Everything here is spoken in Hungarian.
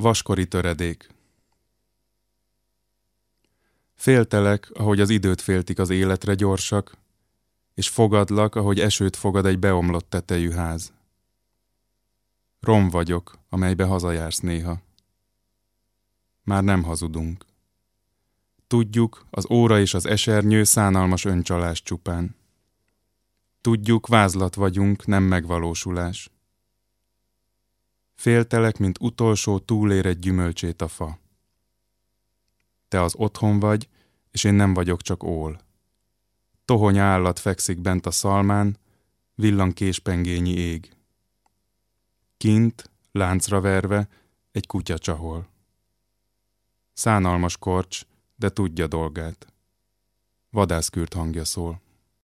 Vaskori töredék Féltelek, ahogy az időt féltik az életre gyorsak, és fogadlak, ahogy esőt fogad egy beomlott tetejű ház. Rom vagyok, amelybe hazajársz néha. Már nem hazudunk. Tudjuk, az óra és az esernyő szánalmas öncsalás csupán. Tudjuk, vázlat vagyunk, nem megvalósulás. Féltelek, mint utolsó túlérett gyümölcsét a fa. Te az otthon vagy, és én nem vagyok csak ól. Tohony állat fekszik bent a szalmán, villan késpengényi ég. Kint, láncra verve, egy kutya csahol. Szánalmas korcs, de tudja dolgát. Vadászkürt hangja szól.